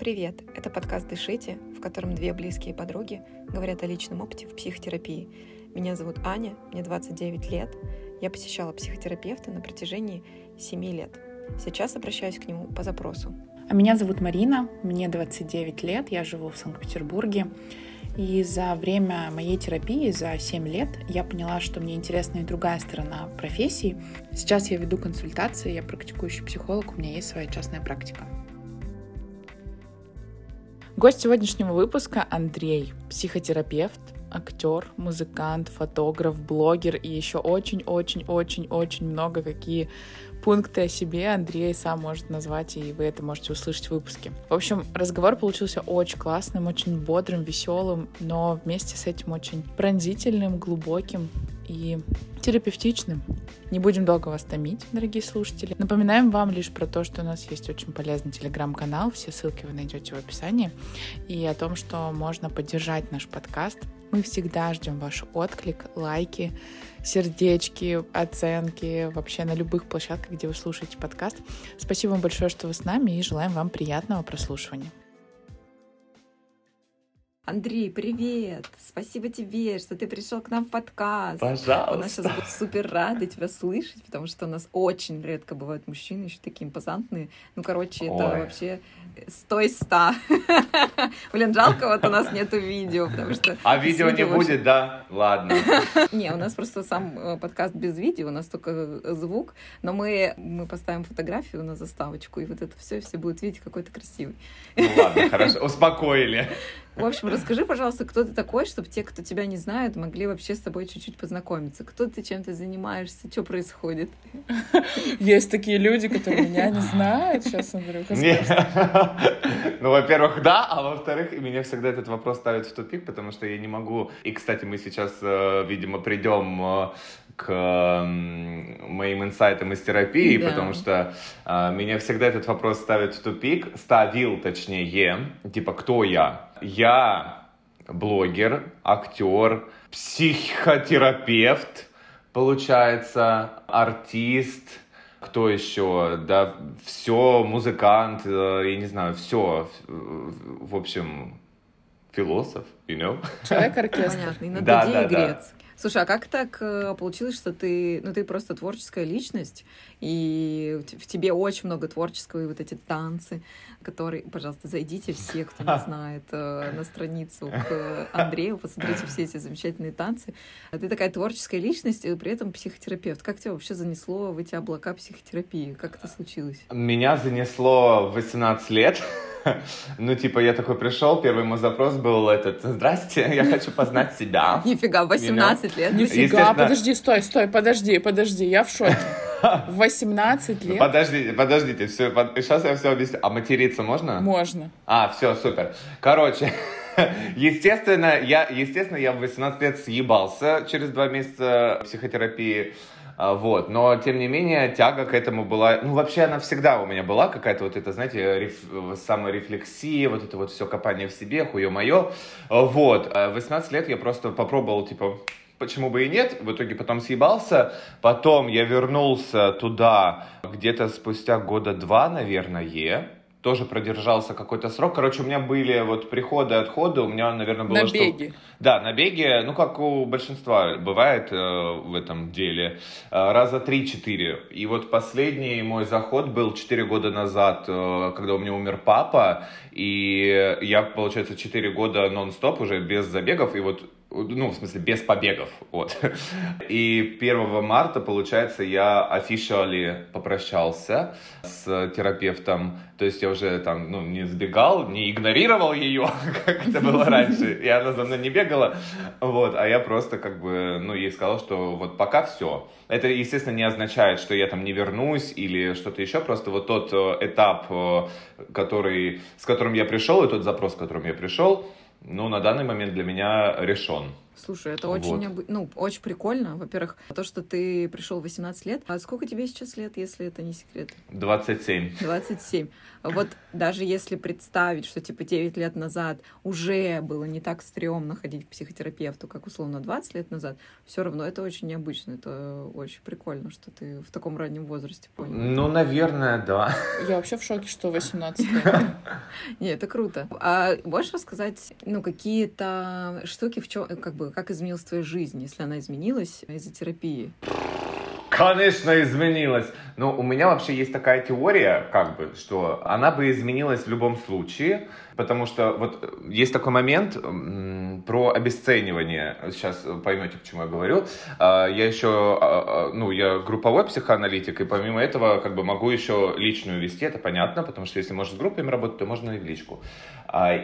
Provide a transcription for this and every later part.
Привет! Это подкаст «Дышите», в котором две близкие подруги говорят о личном опыте в психотерапии. Меня зовут Аня, мне 29 лет. Я посещала психотерапевта на протяжении 7 лет. Сейчас обращаюсь к нему по запросу. А меня зовут Марина, мне 29 лет, я живу в Санкт-Петербурге. И за время моей терапии, за 7 лет, я поняла, что мне интересна и другая сторона профессии. Сейчас я веду консультации, я практикующий психолог, у меня есть своя частная практика. Гость сегодняшнего выпуска Андрей, психотерапевт, актер, музыкант, фотограф, блогер и еще очень-очень-очень-очень много какие пункты о себе Андрей сам может назвать, и вы это можете услышать в выпуске. В общем, разговор получился очень классным, очень бодрым, веселым, но вместе с этим очень пронзительным, глубоким и терапевтичным. Не будем долго вас томить, дорогие слушатели. Напоминаем вам лишь про то, что у нас есть очень полезный телеграм-канал, все ссылки вы найдете в описании, и о том, что можно поддержать наш подкаст. Мы всегда ждем ваш отклик, лайки, сердечки, оценки вообще на любых площадках, где вы слушаете подкаст. Спасибо вам большое, что вы с нами, и желаем вам приятного прослушивания. Андрей, привет! Спасибо тебе, что ты пришел к нам в подкаст. Пожалуйста. У нас сейчас будут супер рады тебя слышать, потому что у нас очень редко бывают мужчины еще такие импозантные. Ну, короче, это Ой. вообще сто из ста. Блин, жалко, вот у нас нету видео, потому что... А видео не будет, да? Ладно. Не, у нас просто сам э, подкаст без видео, у нас только э, звук, но мы, мы поставим фотографию на заставочку, и вот это все, все будут видеть, какой ты красивый. Ну ладно, хорошо. Успокоили. В общем, расскажи, пожалуйста, кто ты такой, чтобы те, кто тебя не знают, могли вообще с тобой чуть-чуть познакомиться. Кто ты, чем ты занимаешься, что происходит? Есть такие люди, которые меня не знают. Сейчас, Андрюха. Ну, во-первых, да, а во-вторых, меня всегда этот вопрос ставит в тупик, потому что я не могу... И, кстати, мы сейчас, э, видимо, придем э, к моим инсайтам из терапии, Да. потому что э, меня всегда этот вопрос ставит в тупик, ставил, точнее, типа, кто я? Я блогер, актер, психотерапевт, получается, артист, кто еще? Да, все, музыкант, э, я не знаю, все, в общем, философ, you know? Человек-оркестр. Понятно, и на Да, да, и да. Слушай, а как так э, получилось, что ты, ну, ты просто творческая личность, и в тебе очень много творческого, и вот эти танцы, которые, пожалуйста, зайдите все, кто не знает, э, на страницу к Андрею, посмотрите все эти замечательные танцы. А Ты такая творческая личность, и при этом психотерапевт. Как тебя вообще занесло в эти облака психотерапии? Как это случилось? Меня занесло в 18 лет. Ну, типа, я такой пришел, первый мой запрос был этот, здрасте, я хочу познать себя. Нифига, 18 лет. Нифига, Естественно. подожди, стой, стой, подожди, подожди, я в шоке. В 18 лет Подождите, подождите, все, сейчас я все объясню. А материться можно? можно. А, все, супер. Короче, естественно, я, естественно, я в 18 лет съебался через два месяца психотерапии. А, Вот, но тем не менее тяга к этому была, ну вообще она всегда у меня была какая-то вот это, знаете, реф- саморефлексия, вот это вот все копание в себе, хуе мое, вот. А в 18 лет я просто попробовал, типа, почему бы и нет, в итоге потом съебался, потом я вернулся туда где-то спустя года два, наверное, тоже продержался какой-то срок. Короче, у меня были вот приходы, отходы, у меня, наверное, было... что- Набеги. Да, набеги, ну, как у большинства бывает э, в этом деле, э, раза 3-4. И вот последний мой заход был 4 года назад, э, когда у меня умер папа, и я, получается, 4 года нон-стоп уже без забегов, и вот ну, в смысле, без побегов, вот. И 1 марта, получается, я officially попрощался с терапевтом, то есть я уже там, ну, не сбегал, не игнорировал ее, как это было раньше, и она за мной не бегала, вот, а я просто, как бы, ну, ей сказал, что вот пока все. Это, естественно, не означает, что я там не вернусь или что-то еще, просто вот тот э, этап, э, который, с которым я пришел, и тот запрос, с которым я пришел, ну, на данный момент для меня решен. Слушай, это очень, Вот. необы- ну, очень прикольно. Во-первых, то, что ты пришел в 18 лет. А сколько тебе сейчас лет, если это не секрет? 27. 27. Вот даже если представить, что типа 9 лет назад уже было не так стрёмно ходить к психотерапевту, как условно 20 лет назад, все равно это очень необычно. Это очень прикольно, что ты в таком раннем возрасте понял. Ну, наверное, да. Я вообще в шоке, что 18 лет. Не, это круто. А можешь рассказать, ну, какие-то штуки, в чем, как бы, как изменилась твоя жизнь, если она изменилась из-за терапии? Конечно, изменилась. Но у меня вообще есть такая теория, как бы, что она бы изменилась в любом случае, потому что вот э, есть такой момент про обесценивание. Сейчас поймете, к чему я говорю. А, Я еще, а, а, ну, я групповой психоаналитик, и помимо этого, как бы, могу еще личную вести, это понятно, потому что если можно с группами работать, то можно и в личку.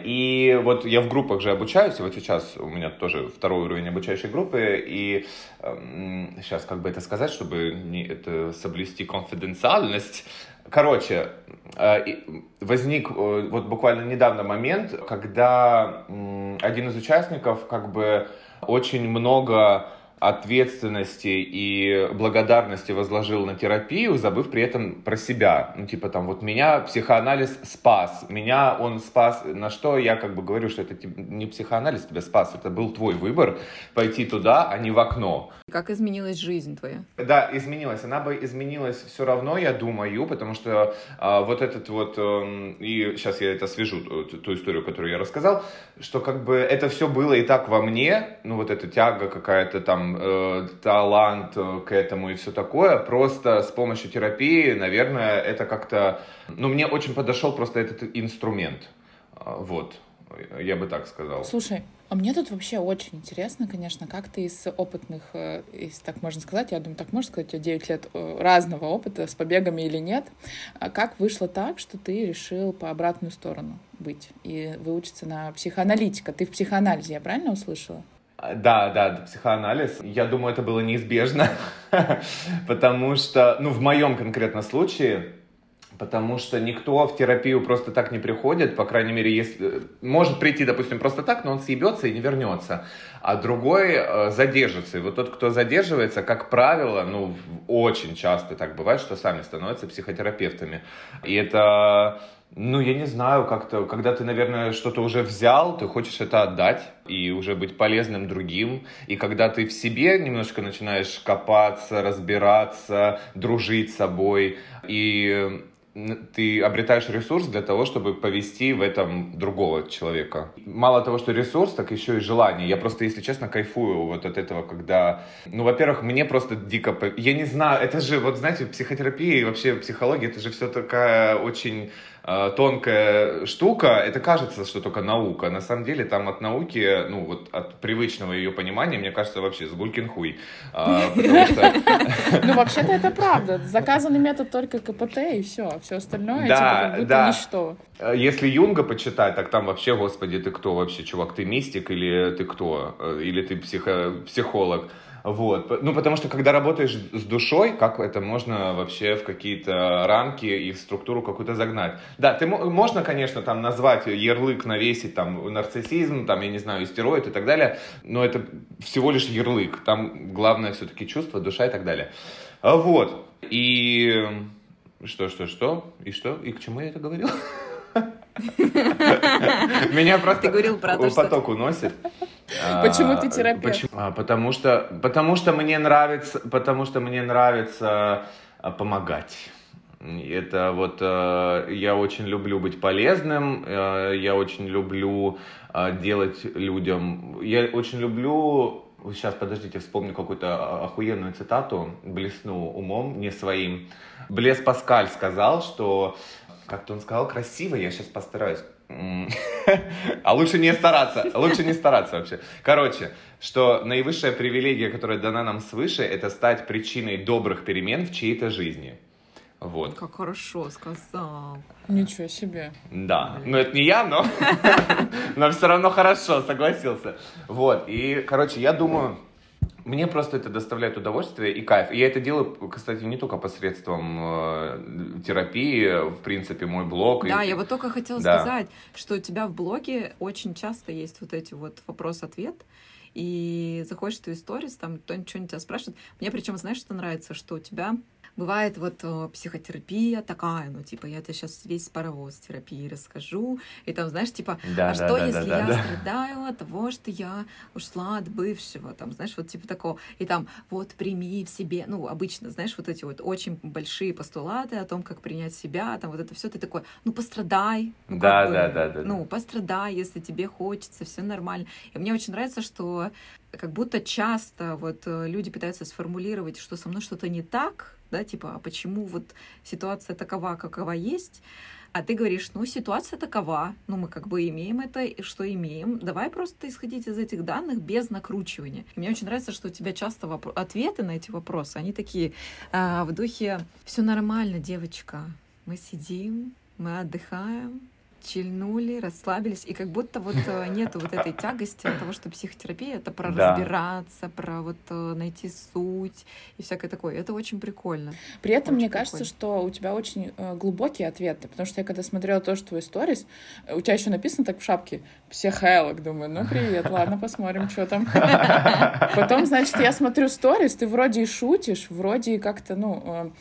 И вот я в группах же обучаюсь, и вот сейчас у меня тоже второй уровень обучающей группы, и сейчас как бы это сказать, чтобы не это соблюсти конфиденциальность. Короче, э, возник э, вот буквально недавно момент, когда один из участников как бы очень много ответственности и благодарности возложил на терапию, забыв при этом про себя. Ну, типа там, вот меня психоанализ спас, меня он спас, на что я как бы говорю, что это не психоанализ тебя спас, это был твой выбор пойти туда, а не в окно. Как изменилась жизнь твоя? Да, изменилась. Она бы изменилась все равно, я думаю, потому что а, вот этот вот, эм, и сейчас я это свяжу, ту, ту историю, которую я рассказал, что как бы это все было и так во мне, ну вот эта тяга какая-то там, э, талант э, к этому и все такое, просто с помощью терапии, наверное, это как-то, ну мне очень подошел просто этот инструмент, А, вот, я бы так сказал. Слушай, а мне тут вообще очень интересно, конечно, как ты из опытных, э, если так можно сказать, я думаю, так можно сказать, у тебя 9 лет э, разного опыта с побегами или нет, а как вышло так, что ты решил по обратную сторону быть и выучиться на психоаналитика? Ты в психоанализе, я правильно услышала? Да, да, психоанализ. Я думаю, это было неизбежно, потому что, ну, в моем конкретном случае, потому что никто в терапию просто так не приходит, по крайней мере, если может прийти, допустим, просто так, но он съебется и не вернется, а другой э, задержится. И вот тот, кто задерживается, как правило, ну, очень часто так бывает, что сами становятся психотерапевтами. И это ну, я не знаю, как-то, когда ты, наверное, что-то уже взял, ты хочешь это отдать и уже быть полезным другим. И когда ты в себе немножко начинаешь копаться, разбираться, дружить с собой, и ты обретаешь ресурс для того, чтобы повести в этом другого человека. Мало того, что ресурс, так еще и желание. Я просто, если честно, кайфую вот от этого, когда... Ну, во-первых, мне просто дико... Я не знаю, это же, вот знаете, психотерапия и вообще психология, это же все такая очень тонкая штука, это кажется, что только наука. На самом деле там от науки, ну вот от привычного ее понимания, мне кажется, вообще сгулькин хуй. Ну вообще-то это правда. Заказанный метод только КПТ и все. Все остальное типа как будто ничто. Если Юнга почитать, так там вообще, господи, ты кто вообще, чувак? Ты мистик или ты кто? Или ты психо... психолог? Вот. Ну, потому что, когда работаешь с душой, как это можно вообще в какие-то рамки и в структуру какую-то загнать? Да, ты, можно, конечно, там назвать ярлык, навесить там нарциссизм, там, я не знаю, истероид и так далее, но это всего лишь ярлык. Там главное все-таки чувство, душа и так далее. Вот. И что, что, что? И что? И к чему я это говорил? Меня просто Ты говорил про то, поток что... уносит. Почему ты терапевт? Почему? А, потому что, потому что мне нравится, потому что мне нравится а, помогать. Это вот э, я очень люблю быть полезным, э, я очень люблю э, делать людям, я очень люблю Сейчас, подождите, вспомню какую-то охуенную цитату, блесну умом, не своим. Блес Паскаль сказал, что... Как-то он сказал красиво, я сейчас постараюсь. А лучше не стараться, лучше не стараться вообще. Короче, что наивысшая привилегия, которая дана нам свыше, это стать причиной добрых перемен в чьей-то жизни. Вот. Как хорошо сказал. Ничего себе. Да. Ну, это не я, но, но все равно хорошо, согласился. Вот. И, короче, я думаю, мне просто это доставляет удовольствие и кайф. И я это делаю, кстати, не только посредством э, терапии, в принципе, мой блог. Да, и... я вот только хотела да. сказать, что у тебя в блоге очень часто есть вот эти вот вопрос-ответ. и заходишь в твою сторис, там кто-нибудь что-нибудь тебя спрашивает. Мне причем, знаешь, что нравится, что у тебя бывает вот э, психотерапия такая, ну, типа, я тебе сейчас весь паровоз терапии расскажу, и там, знаешь, типа, Да, а да, что, да, если да, я да. страдаю от того, что я ушла от бывшего, там, знаешь, вот типа такого, и там, вот, прими в себе, ну, обычно, знаешь, вот эти вот очень большие постулаты о том, как принять себя, там, вот это все, ты такой, ну, пострадай, ну, Да, как бы, да, да, да, да. ну, пострадай, если тебе хочется, все нормально. И мне очень нравится, что как будто часто вот э, люди пытаются сформулировать, что со мной что-то не так, да, типа, а почему вот ситуация такова, какова есть, а ты говоришь, ну, ситуация такова, ну, мы как бы имеем это, и что имеем, давай просто исходить из этих данных без накручивания. И мне очень нравится, что у тебя часто вопро- ответы на эти вопросы, они такие а, в духе «все нормально, девочка, мы сидим, мы отдыхаем, чильнули, расслабились, и как будто вот э, нету вот этой тягости того, что психотерапия — это про Да. разбираться, про вот э, найти суть и всякое такое. Это очень прикольно. При этом Очень мне кажется, прикольно. что у тебя очень э, глубокие ответы, потому что я когда смотрела тоже твой сторис, у тебя еще написано так в шапке «психолог», думаю, ну привет, ладно, посмотрим, что там. Потом, значит, я смотрю сторис, ты вроде и шутишь, вроде и как-то, ну,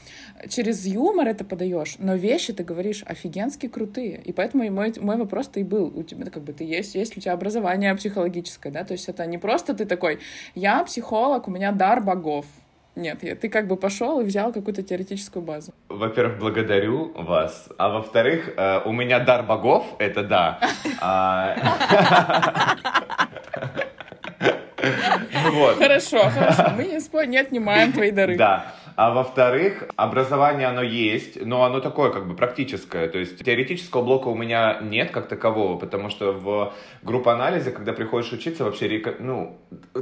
через юмор это подаешь, но вещи ты говоришь офигенски крутые. И поэтому мой, мой вопрос-то и был, у тебя как бы ты есть, есть ли у тебя образование психологическое, да, то есть это не просто ты такой, я психолог, у меня дар богов. Нет, ты как бы пошел и взял какую-то теоретическую базу. Во-первых, благодарю вас. А во-вторых, э, у меня дар богов, это да. А, Вот. Хорошо, хорошо. Мы не, спо... не отнимаем твои дары. Да. А во-вторых, образование оно есть, но оно такое как бы практическое. То есть теоретического блока у меня нет как такового, потому что в группанализе, когда приходишь учиться, вообще, ну,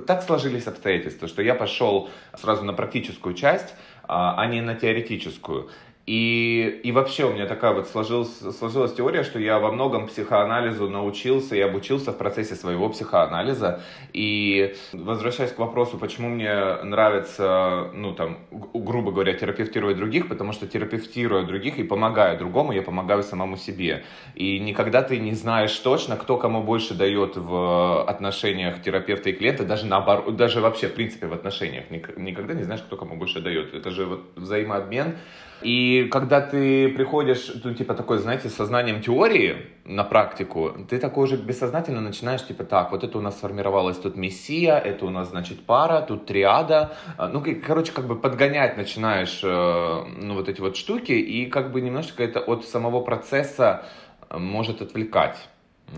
так сложились обстоятельства, что я пошел сразу на практическую часть, а а не на теоретическую. И, и вообще у меня такая вот сложилась, сложилась теория, что я во многом психоанализу научился и обучился в процессе своего психоанализа. И возвращаясь к вопросу, почему мне нравится, ну там, грубо говоря, терапевтировать других, потому что терапевтируя других и помогая другому, я помогаю самому себе. И никогда ты не знаешь точно, кто кому больше дает в отношениях терапевта и клиента, даже наоборот, даже вообще, в принципе, в отношениях. Ник- Никогда не знаешь, кто кому больше дает. Это же вот взаимообмен. И когда ты приходишь, ну, типа, такой, знаете, с сознанием теории на практику, ты такой уже бессознательно начинаешь, типа, так, вот это у нас сформировалась тут мессия, это у нас, значит, пара, тут триада. А, Ну, короче, как бы подгонять начинаешь, э, ну, вот эти вот штуки, и как бы немножечко это от самого процесса э, может отвлекать.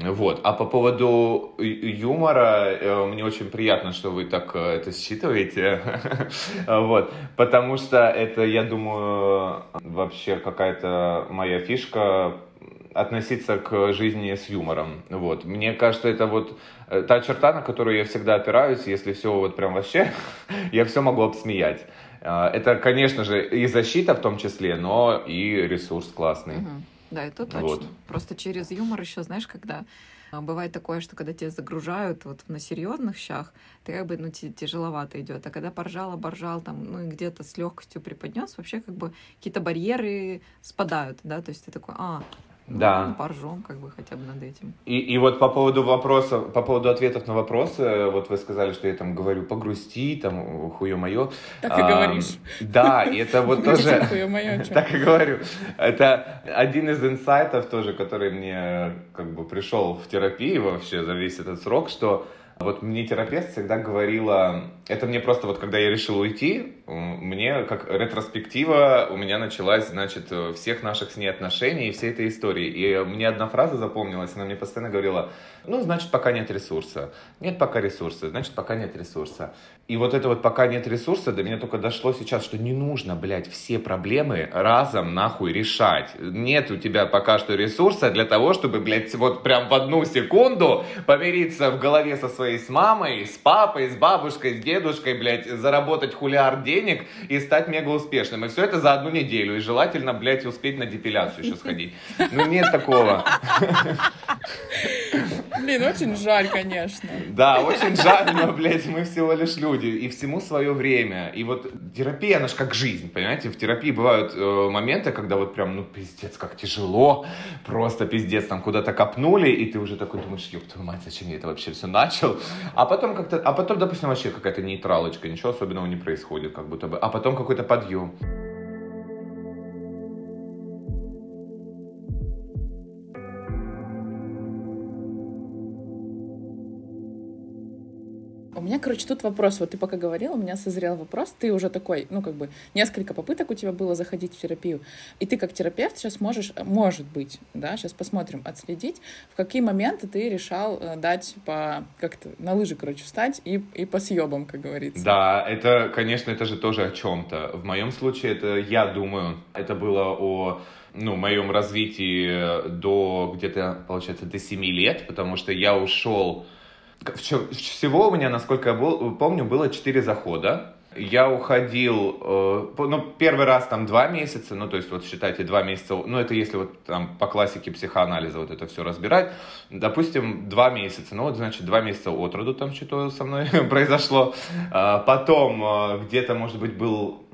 Вот. А по поводу юмора, э, мне очень приятно, что вы так э, это считываете. Вот. Потому что это, я думаю, вообще какая-то моя фишка относиться к жизни с юмором. Вот. Мне кажется, это вот э, та черта, на которую я всегда опираюсь, если все вот прям вообще, я все могу обсмеять. Это, конечно же, и защита в том числе, но и ресурс классный. Мгм. Да, это точно. Вот. Просто через юмор еще, знаешь, когда а, бывает такое, что когда тебя загружают вот на серьезных щах, ты как бы, ну, тяжеловато идет. А когда поржал, оборжал, там, ну, и где-то с легкостью преподнес, вообще как бы какие-то барьеры спадают, да, то есть ты такой, а, Да. ладно, поржем как бы хотя бы над этим. И, и вот по поводу вопросов, по поводу ответов на вопросы, вот вы сказали, что я там говорю погрусти, там хуе мое. Так и говоришь. Да, и это вот тоже... Так и говорю. Это один из инсайтов тоже, который мне как бы пришел в терапии вообще за весь этот срок, что вот мне терапевт всегда говорила, это мне просто вот когда я решил уйти, мне как ретроспектива у меня началась, значит, э, всех наших с ней отношений и всей этой истории. И мне одна фраза запомнилась, она мне постоянно говорила, ну, значит, пока нет ресурса. Нет пока ресурса, значит, пока нет ресурса. И вот это вот пока нет ресурса, до меня только дошло сейчас, что не нужно, блядь, все проблемы разом нахуй решать. Нет у тебя пока что ресурса для того, чтобы, блядь, вот прям в одну секунду помириться в голове со своей с мамой, с папой, с бабушкой, с дедушкой, блядь, заработать хулиар денег и стать мега успешным. И все это за одну неделю. И желательно, блядь, успеть на депиляцию еще сходить. Ну, нет такого. Блин, очень жаль, конечно. Да, очень жаль, но, блядь, мы всего лишь люди, и всему свое время. И вот терапия, она же как жизнь, понимаете? В терапии бывают э, моменты, когда вот прям, ну, пиздец, как тяжело, просто пиздец, там куда-то копнули, и ты уже такой думаешь, ёб твою мать, зачем я это вообще все начал? А потом как-то, а потом, допустим, вообще какая-то нейтралочка, ничего особенного не происходит, как будто бы. А потом какой-то подъем. Меня, короче, тут вопрос. Вот ты пока говорил, у меня созрел вопрос. Ты уже такой, ну, как бы, несколько попыток у тебя было заходить в терапию. И ты как терапевт сейчас можешь, может быть, да, сейчас посмотрим, отследить, в какие моменты ты решал э, дать по, как-то, на лыжи, короче, встать и, и по съебам, как говорится. Да, это, конечно, это же тоже о чем-то. В моем случае это, я думаю, это было о ну, моем развитии до где-то, получается, до 7 лет, потому что я ушел всего у меня, насколько я помню, было 4 захода. Я уходил, э, ну, первый раз там два месяца, ну, то есть, вот считайте, два месяца, ну, это если вот там по классике психоанализа вот это все разбирать, допустим, два месяца, ну, вот, значит, два месяца от роду там что-то со мной произошло, а, потом э, где-то, может быть, был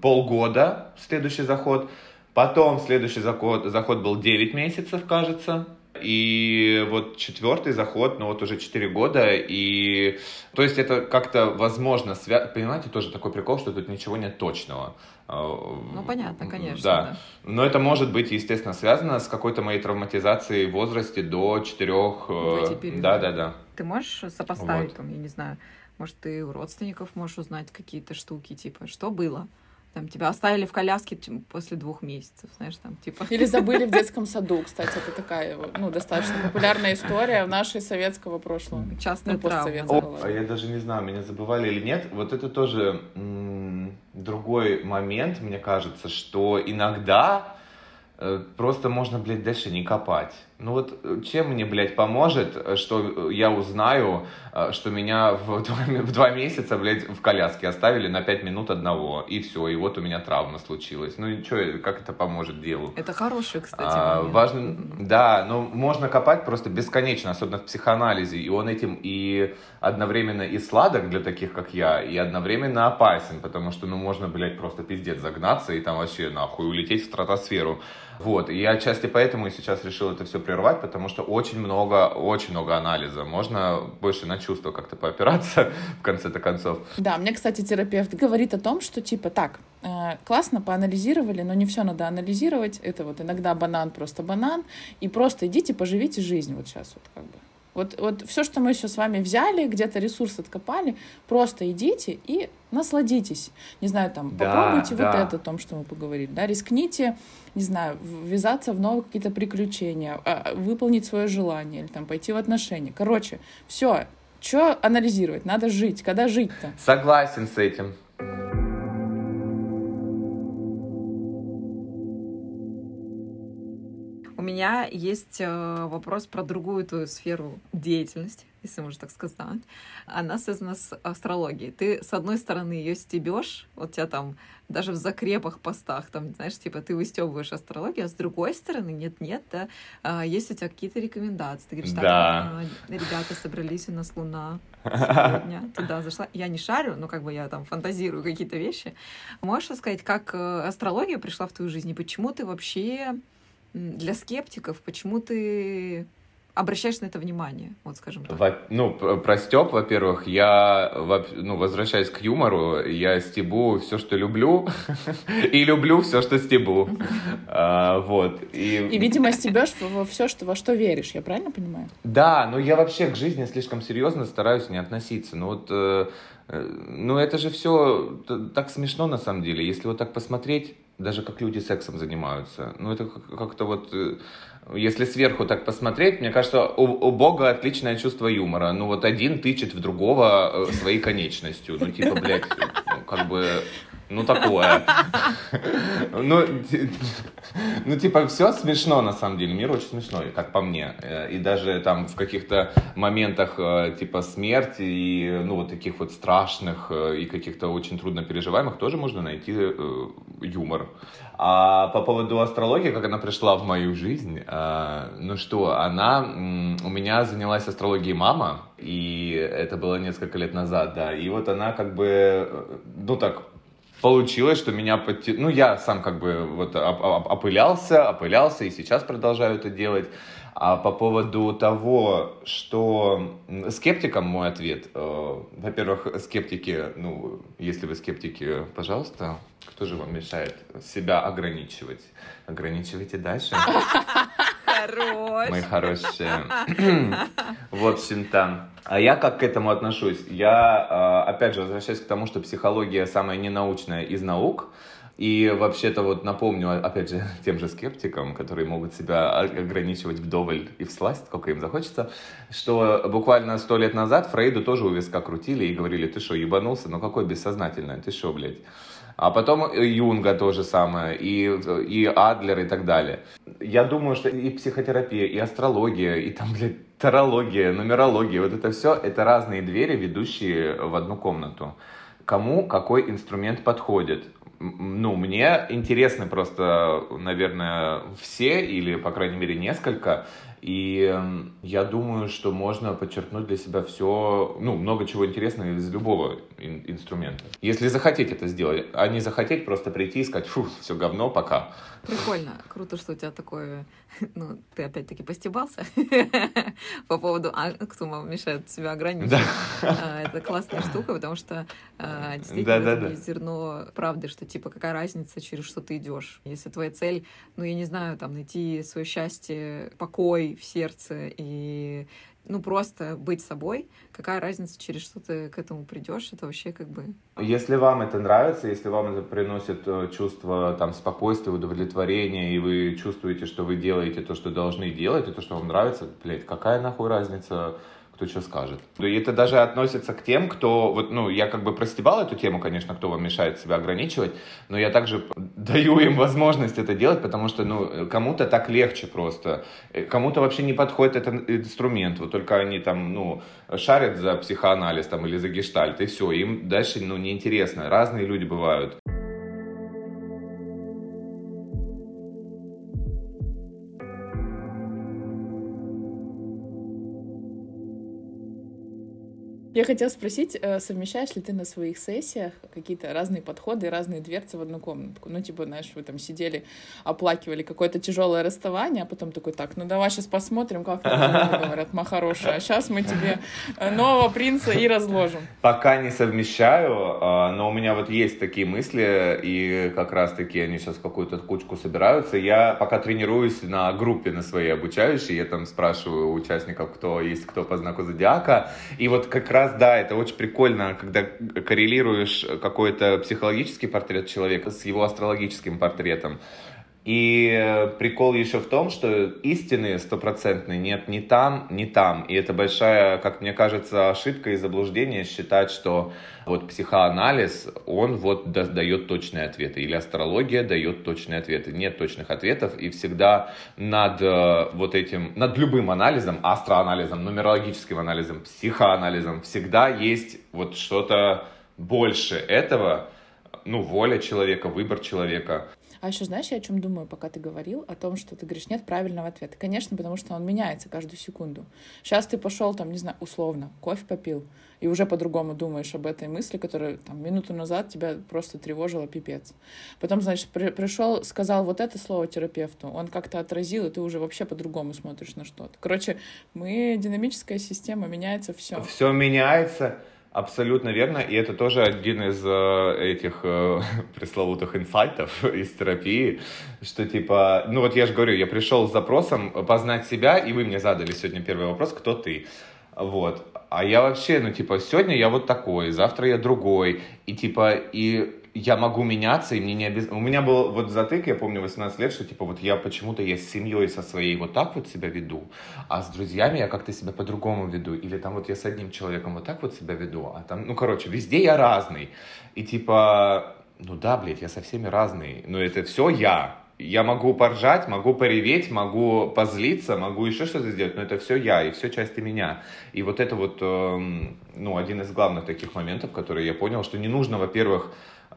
полгода следующий заход, потом следующий заход, заход был 9 месяцев, кажется, и вот четвертый заход, ну вот уже четыре года, и то есть это как-то возможно, свя... понимаете, тоже такой прикол, что тут ничего нет точного. А, ну, понятно, конечно. Да. да. Но это может быть, естественно, связано с какой-то моей травматизацией в возрасте до четырех... Э, да, да, да. Ты можешь сопоставить, вот. там, я не знаю, может, ты у родственников можешь узнать какие-то штуки, типа, что было? Там тебя оставили в коляске после двух месяцев, знаешь, там типа. Или забыли в детском саду, кстати, это такая, ну, достаточно популярная история в нашей советского прошлого. Частная ну, травма. а я даже не знаю, меня забывали или нет. Вот это тоже м- другой момент, мне кажется, что иногда э, просто можно, блядь, дальше не копать. Ну вот э, чем мне, блядь, поможет, э, что я узнаю, э, что меня в два, в два месяца, блядь, в коляске оставили на пять минут одного, и все, и вот у меня травма случилась. Ну и что, как это поможет делу? Это хороший, кстати, а, Важно, да, но можно копать просто бесконечно, особенно в психоанализе, и он этим и одновременно и сладок для таких, как я, и одновременно опасен, потому что, ну, можно, блядь, просто пиздец загнаться и там вообще нахуй улететь в стратосферу. Вот, и я отчасти поэтому и сейчас решил это все прервать, потому что очень много, очень много анализа. Можно больше на чувства как-то поопираться в конце-то концов. Да, мне, кстати, терапевт говорит о том, что типа так, э, классно поанализировали, но не все надо анализировать. Это вот иногда банан просто банан. И просто идите, поживите жизнь вот сейчас вот как бы. Вот, вот все, что мы еще с вами взяли, где-то ресурс откопали, просто идите и насладитесь. Не знаю, там, да, попробуйте да. вот это, о том, что мы поговорили, да, рискните, не знаю, ввязаться в новые какие-то приключения, а, выполнить свое желание или там пойти в отношения. Короче, все, что анализировать? Надо жить. Когда жить-то? Согласен с этим. Меня есть э, вопрос про другую твою сферу деятельности, если можно так сказать. Она связана с астрологией. Ты, с одной стороны, ее стебешь, вот тебя там даже в закрепах постах, там, знаешь, типа ты выстебываешь астрологию, а с другой стороны, нет-нет, да, а, есть у тебя какие-то рекомендации. Ты говоришь, да. так, ребята собрались, у нас луна сегодня, туда зашла. Я не шарю, но как бы я там фантазирую какие-то вещи. Можешь сказать, как э, астрология пришла в твою жизнь, и почему ты вообще для скептиков, почему ты обращаешь на это внимание, вот скажем так? Во, ну, про Степ, во-первых, я, ну, возвращаясь к юмору, я стебу все, что люблю, и люблю все, что стебу. а, вот. И... и, видимо, стебешь во все, что, во что веришь, я правильно понимаю? Да, но я вообще к жизни слишком серьезно стараюсь не относиться. Ну вот, э, э, ну это же все так смешно на самом деле, если вот так посмотреть даже как люди сексом занимаются. Ну, это как-то вот, э, если сверху так посмотреть, мне кажется, у, у Бога отличное чувство юмора. Ну, вот один тычет в другого э, своей конечностью. Ну, типа, блядь, ну, как бы... ну такое. Ну, ну, типа, все смешно, на самом деле. Мир очень смешной, как по мне. Э, и даже там в каких-то моментах, э, типа, смерти и, ну, вот таких вот страшных э, и каких-то очень трудно переживаемых тоже можно найти юмор. А по поводу астрологии, как она пришла в мою жизнь, ну что, она, у меня занялась астрологией мама, и это было несколько лет назад, да, и вот она как бы, ну так, получилось, что меня подти... Ну, я сам как бы вот опылялся, опылялся и сейчас продолжаю это делать. А по поводу того, что скептикам мой ответ. Э, во-первых, скептики, ну, если вы скептики, пожалуйста, кто же вам мешает себя ограничивать? Ограничивайте дальше. Хорош. Мои хорошие. В общем-то, а я как к этому отношусь? Я, а, опять же, возвращаюсь к тому, что психология самая ненаучная из наук. И вообще-то вот напомню, опять же, тем же скептикам, которые могут себя ограничивать вдоволь и всласть, сколько им захочется, что буквально сто лет назад Фрейду тоже у виска крутили и говорили, ты что, ебанулся? Ну какой бессознательный? Ты что, блядь? А потом Юнга то же самое, и, и Адлер и так далее. Я думаю, что и психотерапия, и астрология, и там, блядь, тарология, нумерология, вот это все, это разные двери, ведущие в одну комнату. Кому какой инструмент подходит? Ну, мне интересны просто, наверное, все, или, по крайней мере, несколько. И я думаю, что можно подчеркнуть для себя все, ну, много чего интересного из любого ин- инструмента. Если захотеть это сделать, а не захотеть просто прийти и сказать, фу, все говно, пока. Прикольно, круто, что у тебя такое, ну, ты опять-таки постебался по поводу, а кто вам мешает себя ограничить. Да. А, это классная штука, потому что а, действительно да, да, есть зерно правды, что типа какая разница, через что ты идешь. Если твоя цель, ну, я не знаю, там, найти свое счастье, покой в сердце и ну, просто быть собой. Какая разница, через что ты к этому придешь, это вообще как бы... Если вам это нравится, если вам это приносит э, чувство там спокойствия, удовлетворения, и вы чувствуете, что вы делаете то, что должны делать, и то, что вам нравится, блядь, какая нахуй разница, кто что скажет. И это даже относится к тем, кто, вот, ну, я как бы простебал эту тему, конечно, кто вам мешает себя ограничивать, но я также даю им возможность это делать, потому что, ну, кому-то так легче просто, э, кому-то вообще не подходит этот инструмент, вот только они там, ну, шарят за психоанализ там или за гештальт, и все, им дальше, ну, неинтересно. Разные люди бывают. Я хотела спросить, э, совмещаешь ли ты на своих сессиях какие-то разные подходы, разные дверцы в одну комнатку? Ну, типа, знаешь, вы там сидели, оплакивали какое-то тяжелое расставание, а потом такой, так, ну давай сейчас посмотрим, как говорят, ма хорошая, а сейчас мы тебе э, нового принца и разложим. Пока не совмещаю, а, но у меня вот есть такие мысли, и как раз-таки они сейчас какую-то кучку собираются. Я пока тренируюсь на группе на своей обучающей, я там спрашиваю у участников, кто есть кто по знаку зодиака, и вот как раз раз, да, это очень прикольно, когда коррелируешь какой-то психологический портрет человека с его астрологическим портретом. И прикол еще в том, что истины стопроцентной нет ни там, ни там. И это большая, как мне кажется, ошибка и заблуждение считать, что вот психоанализ, он вот дает точные ответы. Или астрология дает точные ответы. Нет точных ответов. И всегда над э, вот этим, над любым анализом, астроанализом, нумерологическим анализом, психоанализом, всегда есть вот что-то больше этого, ну, воля человека, выбор человека. А еще знаешь, я о чем думаю, пока ты говорил, о том, что ты говоришь, нет правильного ответа. Конечно, потому что он меняется каждую секунду. Сейчас ты пошел там, не знаю, условно, кофе попил, и уже по-другому думаешь об этой мысли, которая там минуту назад тебя просто тревожила пипец. Потом, значит, при, пришел, сказал вот это слово терапевту, он как-то отразил, и ты уже вообще по-другому смотришь на что-то. Короче, мы динамическая система, меняется все. Все меняется. Абсолютно верно, и это тоже один из э, этих э, пресловутых инсайтов из терапии, что типа, ну вот я же говорю, я пришел с запросом познать себя, и вы мне задали сегодня первый вопрос, кто ты? Вот. А я вообще, ну, типа, сегодня я вот такой, завтра я другой. И, типа, и я могу меняться, и мне не обязательно... У меня был вот затык, я помню, 18 лет, что типа вот я почему-то я с семьей со своей вот так вот себя веду, а с друзьями я как-то себя по-другому веду. Или там вот я с одним человеком вот так вот себя веду, а там, ну, короче, везде я разный. И типа ну да, блядь, я со всеми разный, но это все я. Я могу поржать, могу пореветь, могу позлиться, могу еще что-то сделать, но это все я, и все части меня. И вот это вот, эм, ну, один из главных таких моментов, которые я понял, что не нужно, во-первых,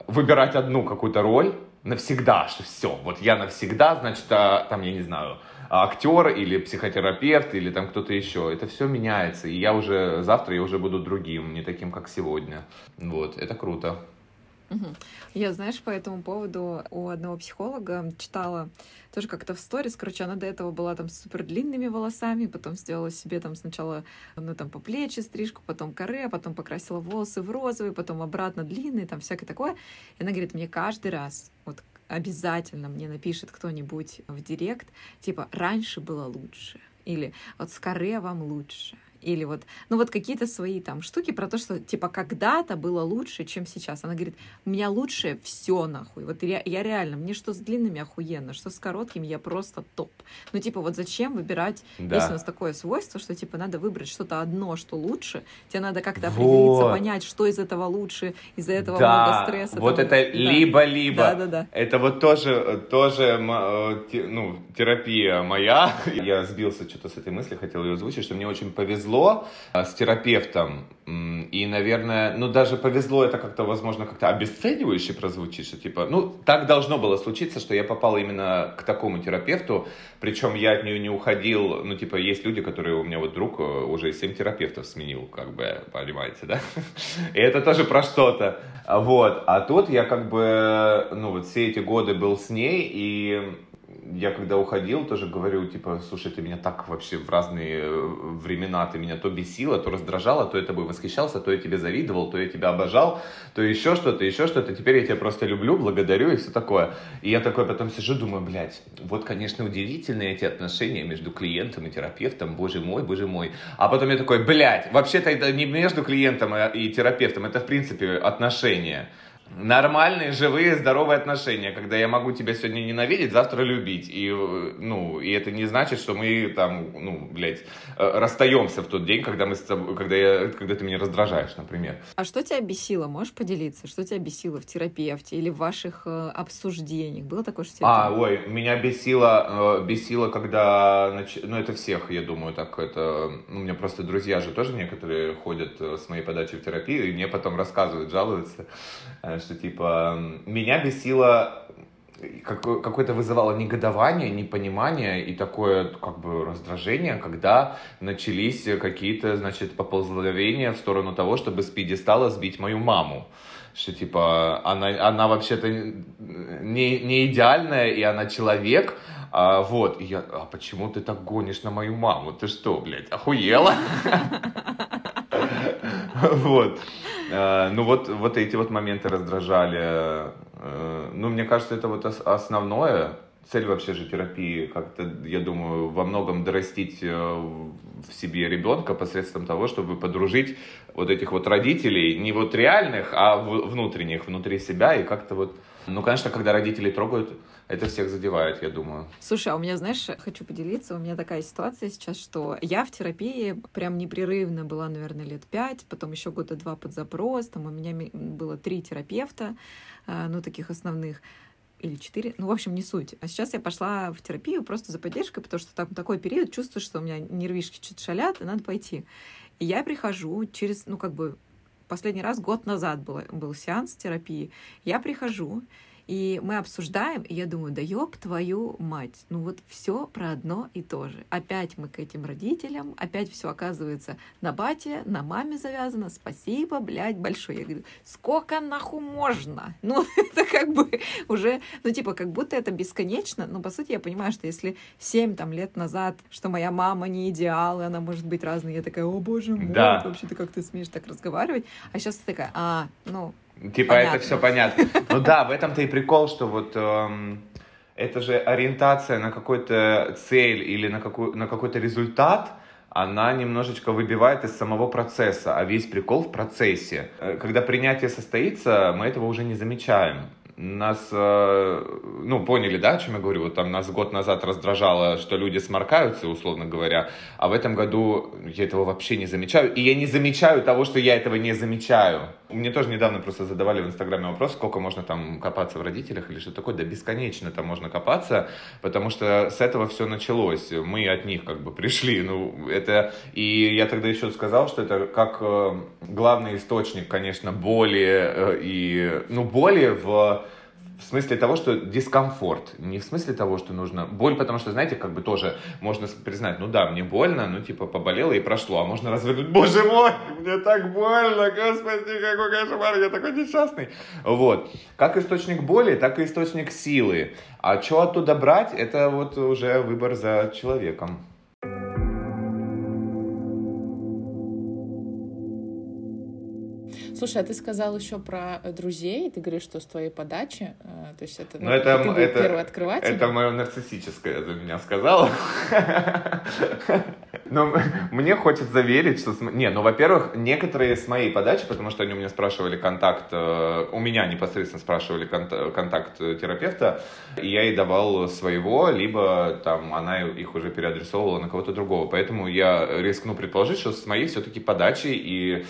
выбирать одну какую-то роль навсегда, что все, вот я навсегда, значит, а, там, я не знаю, актер или психотерапевт или там кто-то еще. Это все меняется, и я уже завтра я уже буду другим, не таким, как сегодня. Вот, это круто. Я, знаешь, по этому поводу у одного психолога читала тоже как-то в сторис, короче, она до этого была там с супер длинными волосами, потом сделала себе там сначала, ну, там, по плечи стрижку, потом коре, потом покрасила волосы в розовый, потом обратно длинные, там, всякое такое. И она говорит, мне каждый раз, вот обязательно мне напишет кто-нибудь в директ, типа, раньше было лучше, или вот с коре вам лучше, или вот, ну вот какие-то свои там штуки про то, что типа когда-то было лучше, чем сейчас. Она говорит, у меня лучше все нахуй. Вот я, я реально, мне что с длинными охуенно, что с короткими я просто топ. Ну типа вот зачем выбирать, да. если у нас такое свойство, что типа надо выбрать что-то одно, что лучше, тебе надо как-то определиться, вот. понять, что из этого лучше, из-за этого да. много стресса. Вот там, это либо-либо. Да. Да, да, да. Это вот тоже, тоже э, ну, терапия моя. Я сбился что-то с этой мысли, хотел ее озвучить, что мне очень повезло повезло а, с терапевтом, и, наверное, ну, даже повезло, это как-то, возможно, как-то обесценивающе прозвучит, что, типа, ну, так должно было случиться, что я попал именно к такому терапевту, причем я от нее не уходил, ну, типа, есть люди, которые у меня вот друг э, уже семь терапевтов сменил, как бы, понимаете, да? И это тоже про что-то, вот. А тут я как бы, ну, вот все эти годы был с ней, и я когда уходил, тоже говорю, типа, слушай, ты меня так вообще в разные э, времена, ты меня то бесила, то раздражала, то я тобой восхищался, то я тебе завидовал, то я тебя обожал, то еще что-то, еще что-то, теперь я тебя просто люблю, благодарю и все такое. И я такой потом сижу, думаю, блядь, вот, конечно, удивительные эти отношения между клиентом и терапевтом, боже мой, боже мой. А потом я такой, блядь, вообще-то это не между клиентом и терапевтом, это, в принципе, отношения нормальные, живые, здоровые отношения, когда я могу тебя сегодня ненавидеть, завтра любить. И, ну, и это не значит, что мы там, ну, блядь, э, расстаемся в тот день, когда, мы с тобой, когда, я, когда ты меня раздражаешь, например. А что тебя бесило? Можешь поделиться? Что тебя бесило в терапевте или в ваших э, обсуждениях? Было такое, что тебя... А, ой, меня бесило, э, бесило, когда... Нач... Ну, это всех, я думаю, так это... Ну, у меня просто друзья же тоже некоторые ходят с моей подачи в терапию, и мне потом рассказывают, жалуются, что типа меня бесило какое-то вызывало негодование, непонимание и такое как бы раздражение, когда начались какие-то, значит, поползновения в сторону того, чтобы с пьедестала сбить мою маму. Что типа она, она вообще-то не, не идеальная, и она человек, а, вот, и я, а почему ты так гонишь на мою маму? Ты что, блядь, охуела? Вот. Э, ну вот, вот эти вот моменты раздражали. Э, ну, мне кажется, это вот основное. Цель вообще же терапии, как-то, я думаю, во многом дорастить э, в себе ребенка посредством того, чтобы подружить вот этих вот родителей, не вот реальных, а внутренних, внутри себя, и как-то вот... Ну, конечно, когда родители трогают это всех задевает, я думаю. Слушай, а у меня, знаешь, хочу поделиться, у меня такая ситуация сейчас, что я в терапии прям непрерывно была, наверное, лет пять, потом еще года два под запрос, там у меня было три терапевта, а, ну, таких основных, или четыре, ну, в общем, не суть. А сейчас я пошла в терапию просто за поддержкой, потому что там такой период, чувствую, что у меня нервишки что-то шалят, и надо пойти. И я прихожу через, ну, как бы, последний раз год назад был, был сеанс терапии, я прихожу, и мы обсуждаем, и я думаю, да ёб твою мать, ну вот все про одно и то же. Опять мы к этим родителям, опять все оказывается на бате, на маме завязано, спасибо, блядь, большое. Я говорю, сколько нахуй можно? Ну, это как бы уже, ну типа, как будто это бесконечно, но по сути я понимаю, что если 7 там лет назад, что моя мама не идеал, и она может быть разной, я такая, о боже мой, да. вообще ты как ты смеешь так разговаривать? А сейчас ты такая, а, ну, Типа понятно. это все понятно. Ну да, в этом-то и прикол, что вот эм, это же ориентация на какую-то цель или на, какой, на какой-то результат, она немножечко выбивает из самого процесса, а весь прикол в процессе. Э, когда принятие состоится, мы этого уже не замечаем. Нас, э, ну, поняли, да, о чем я говорю? Вот там нас год назад раздражало, что люди сморкаются, условно говоря, а в этом году я этого вообще не замечаю. И я не замечаю того, что я этого не замечаю. Мне тоже недавно просто задавали в Инстаграме вопрос, сколько можно там копаться в родителях или что такое. Да бесконечно там можно копаться, потому что с этого все началось. Мы от них как бы пришли. Ну, это... И я тогда еще сказал, что это как э, главный источник, конечно, боли э, и... Ну, боли в в смысле того, что дискомфорт. Не в смысле того, что нужно... Боль, потому что, знаете, как бы тоже можно признать, ну да, мне больно, ну типа поболело и прошло. А можно развернуть, боже мой, мне так больно, господи, какой кошмар, я такой несчастный. Вот. Как источник боли, так и источник силы. А что оттуда брать, это вот уже выбор за человеком. Слушай, а ты сказал еще про э, друзей, ты говоришь, что с твоей подачи, э, то есть это, ну, это, ты был это, первый открыватель. Это мое нарциссическое за меня сказала. Но мне хочется верить, что... Не, ну, во-первых, некоторые с моей подачи, потому что они у меня спрашивали контакт, э, у меня непосредственно спрашивали контакт терапевта, и я ей давал своего, либо там она их уже переадресовывала на кого-то другого. Поэтому я рискну предположить, что с моей все-таки подачи и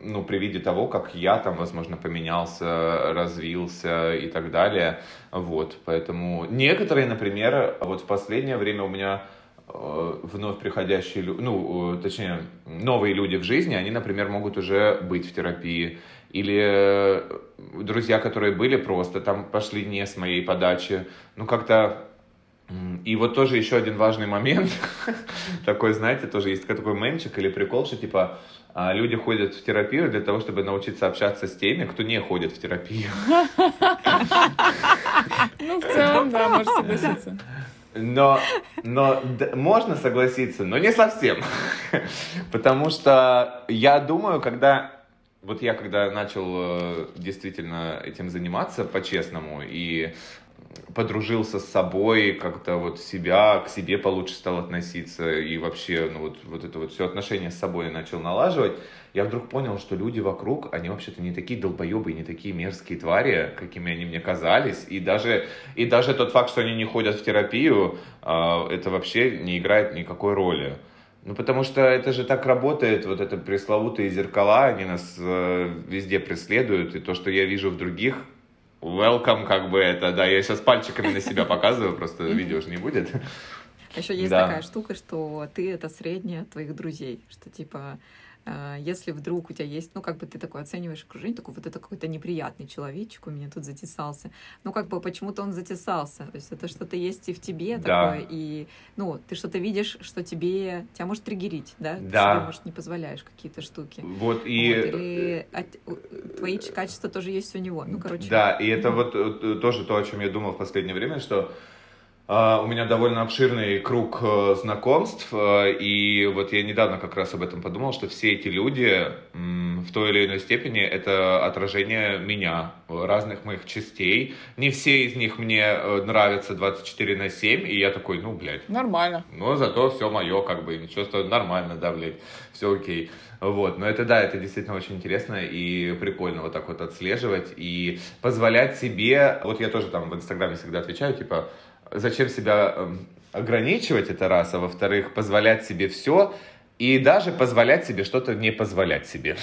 ну, при виде того, как я там, возможно, поменялся, развился и так далее. Вот, поэтому некоторые, например, вот в последнее время у меня э, вновь приходящие, ну, э, точнее, новые люди в жизни, они, например, могут уже быть в терапии. Или э, друзья, которые были просто там пошли не с моей подачи. Ну, как-то и вот тоже еще один важный момент, такой, знаете, тоже есть такой мемчик или прикол, что типа а, люди ходят в терапию для того, чтобы научиться общаться с теми, кто не ходит в терапию. Ну, в целом, да, можно согласиться. Но, но д- можно согласиться, но не совсем. Потому что я думаю, когда вот я когда начал э, действительно этим заниматься по-честному и подружился с собой, как-то вот себя, к себе получше стал относиться и вообще, ну вот, вот это вот все отношение с собой начал налаживать, я вдруг понял, что люди вокруг, они вообще-то не такие долбоебы, не такие мерзкие твари, какими они мне казались, и даже, и даже тот факт, что они не ходят в терапию, а, это вообще не играет никакой роли. Ну, потому что это же так работает, вот это пресловутые зеркала, они нас э, везде преследуют, и то, что я вижу в других, welcome, как бы это, да, я сейчас пальчиками на себя показываю, просто видео же не будет. Еще есть такая штука, что ты это средняя твоих друзей, что типа а, если вдруг у тебя есть, ну, как бы ты такой оцениваешь окружение, такой вот это какой-то неприятный человечек у меня тут затесался. Ну, как бы почему-то он затесался. То есть это что-то есть и в тебе да. такое, и, ну, ты что-то видишь, что тебе, тебя может триггерить, да? Да. Ты себе, может, не позволяешь какие-то штуки. Вот, и... Вот, или от, твои качества тоже есть у него. Ну, короче. Да, и это вот э, тоже то, о чем я думал в последнее время, что Uh, у меня довольно обширный круг uh, знакомств, uh, и вот я недавно как раз об этом подумал, что все эти люди um, в той или иной степени это отражение меня, разных моих частей. Не все из них мне э, нравятся 24 на 7, и я такой, ну, блядь. Нормально. Но зато все мое, как бы, ничего, что нормально, да, блядь, все окей. Вот, но это да, это действительно очень интересно и прикольно вот так вот отслеживать и позволять себе, вот я тоже там в Инстаграме всегда отвечаю, типа, зачем себя эм, ограничивать, это раз, а во-вторых, позволять себе все и даже позволять себе что-то не позволять себе.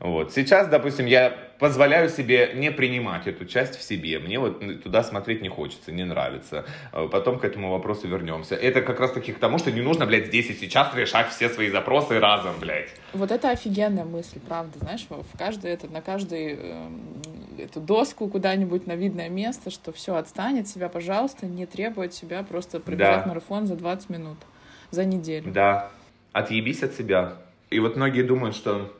Вот. Сейчас, допустим, я позволяю себе не принимать эту часть в себе. Мне вот туда смотреть не хочется, не нравится. Э, потом к этому вопросу вернемся. Это как раз таки к тому, что не нужно, блядь, здесь и сейчас решать все свои запросы разом, блядь. Вот это офигенная мысль, правда, знаешь, в каждый этот, на каждый э, эту доску куда-нибудь на видное место, что все, отстань от себя, пожалуйста, не требуй от себя просто пробежать да. марафон за 20 минут, за неделю. Да, отъебись от себя. И вот многие думают, что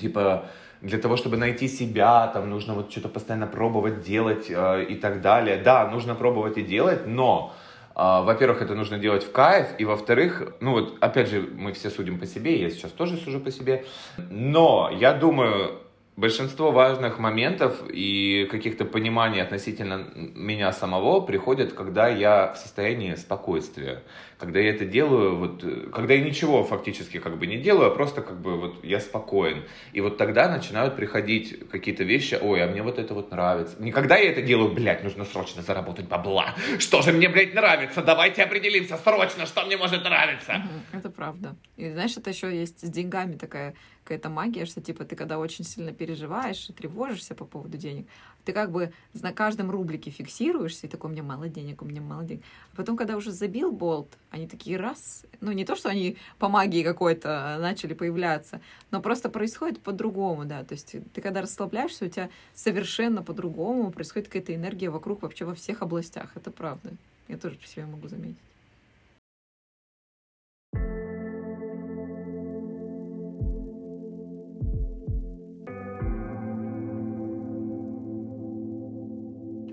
типа для того, чтобы найти себя, там нужно вот что-то постоянно пробовать, делать э, и так далее. Да, нужно пробовать и делать, но, э, во-первых, это нужно делать в кайф, и во-вторых, ну вот, опять же, мы все судим по себе, я сейчас тоже сужу по себе, но я думаю, большинство важных моментов и каких-то пониманий относительно меня самого приходят, когда я в состоянии спокойствия. Когда я это делаю, вот, когда я ничего фактически как бы не делаю, а просто как бы вот я спокоен. И вот тогда начинают приходить какие-то вещи, ой, а мне вот это вот нравится. Никогда я это делаю, блядь, нужно срочно заработать бабла. Что же мне, блядь, нравится? Давайте определимся срочно, что мне может нравиться. Это правда. И знаешь, это еще есть с деньгами такая какая-то магия, что типа ты когда очень сильно переживаешь и тревожишься по поводу денег, ты как бы на каждом рублике фиксируешься, и такой, у меня мало денег, у меня мало денег. А потом, когда уже забил болт, они такие раз, ну не то, что они по магии какой-то начали появляться, но просто происходит по-другому, да, то есть ты когда расслабляешься, у тебя совершенно по-другому происходит какая-то энергия вокруг вообще во всех областях, это правда. Я тоже по себе могу заметить.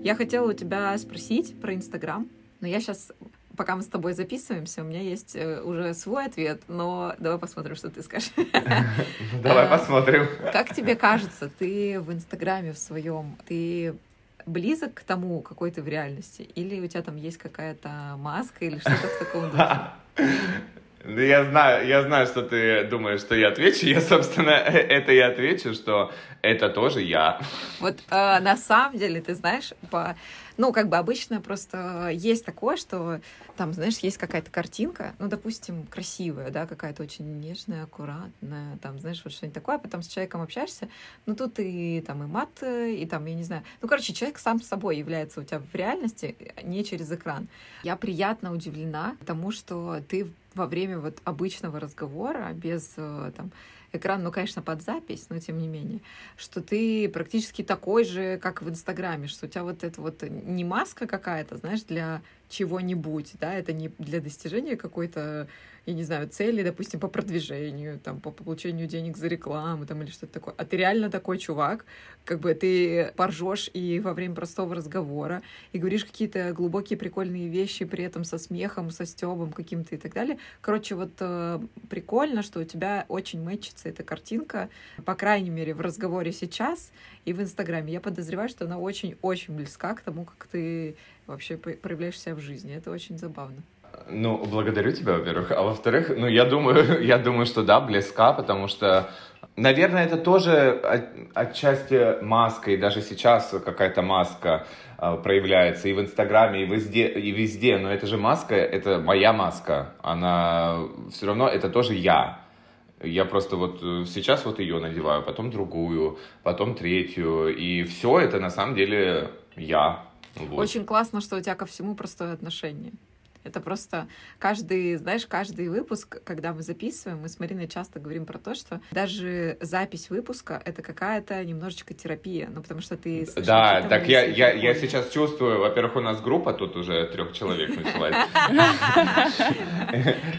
Я хотела у тебя спросить про Инстаграм, но я сейчас, пока мы с тобой записываемся, у меня есть э, уже свой ответ, но давай посмотрим, что ты скажешь. Давай э, посмотрим. Как тебе кажется, ты в Инстаграме в своем, ты близок к тому, какой ты в реальности? Или у тебя там есть какая-то маска или что-то в таком духе? Да я знаю, я знаю, что ты думаешь, что я отвечу. Я, собственно, это и отвечу, что это тоже я. Вот э, на самом деле, ты знаешь, по... ну, как бы обычно просто есть такое, что там, знаешь, есть какая-то картинка, ну, допустим, красивая, да, какая-то очень нежная, аккуратная, там, знаешь, вот что-нибудь такое, а потом с человеком общаешься, ну, тут и там и мат, и там, я не знаю, ну, короче, человек сам собой является у тебя в реальности, не через экран. Я приятно удивлена тому, что ты во время вот обычного разговора, без э, там, экрана, ну, конечно, под запись, но тем не менее, что ты практически такой же, как в Инстаграме, что у тебя вот это вот не маска какая-то, знаешь, для чего-нибудь, да, это не для достижения какой-то я не знаю, цели, допустим, по продвижению, там, по получению денег за рекламу, там, или что-то такое. А ты реально такой чувак, как бы ты поржешь и во время простого разговора, и говоришь какие-то глубокие прикольные вещи, при этом со смехом, со стебом каким-то и так далее. Короче, вот э, прикольно, что у тебя очень мэчится эта картинка, по крайней мере, в разговоре сейчас и в Инстаграме. Я подозреваю, что она очень-очень близка к тому, как ты вообще проявляешь себя в жизни. Это очень забавно. Ну, благодарю тебя, во-первых. А во-вторых, ну, я думаю, я думаю, что да, близка, потому что, наверное, это тоже от, отчасти маска, и даже сейчас какая-то маска э, проявляется и в Инстаграме, и везде, и везде. Но это же маска, это моя маска. Она все равно, это тоже я. Я просто вот э, сейчас вот ее надеваю, потом другую, потом третью. И все это на самом деле я. Вот. Очень классно, что у тебя ко всему простое отношение. Это просто каждый, знаешь, каждый выпуск, когда мы записываем, мы с Мариной часто говорим про то, что даже запись выпуска — это какая-то немножечко терапия, ну, потому что ты... Да, так я, я, я сейчас чувствую, во-первых, у нас группа тут уже трех человек началась.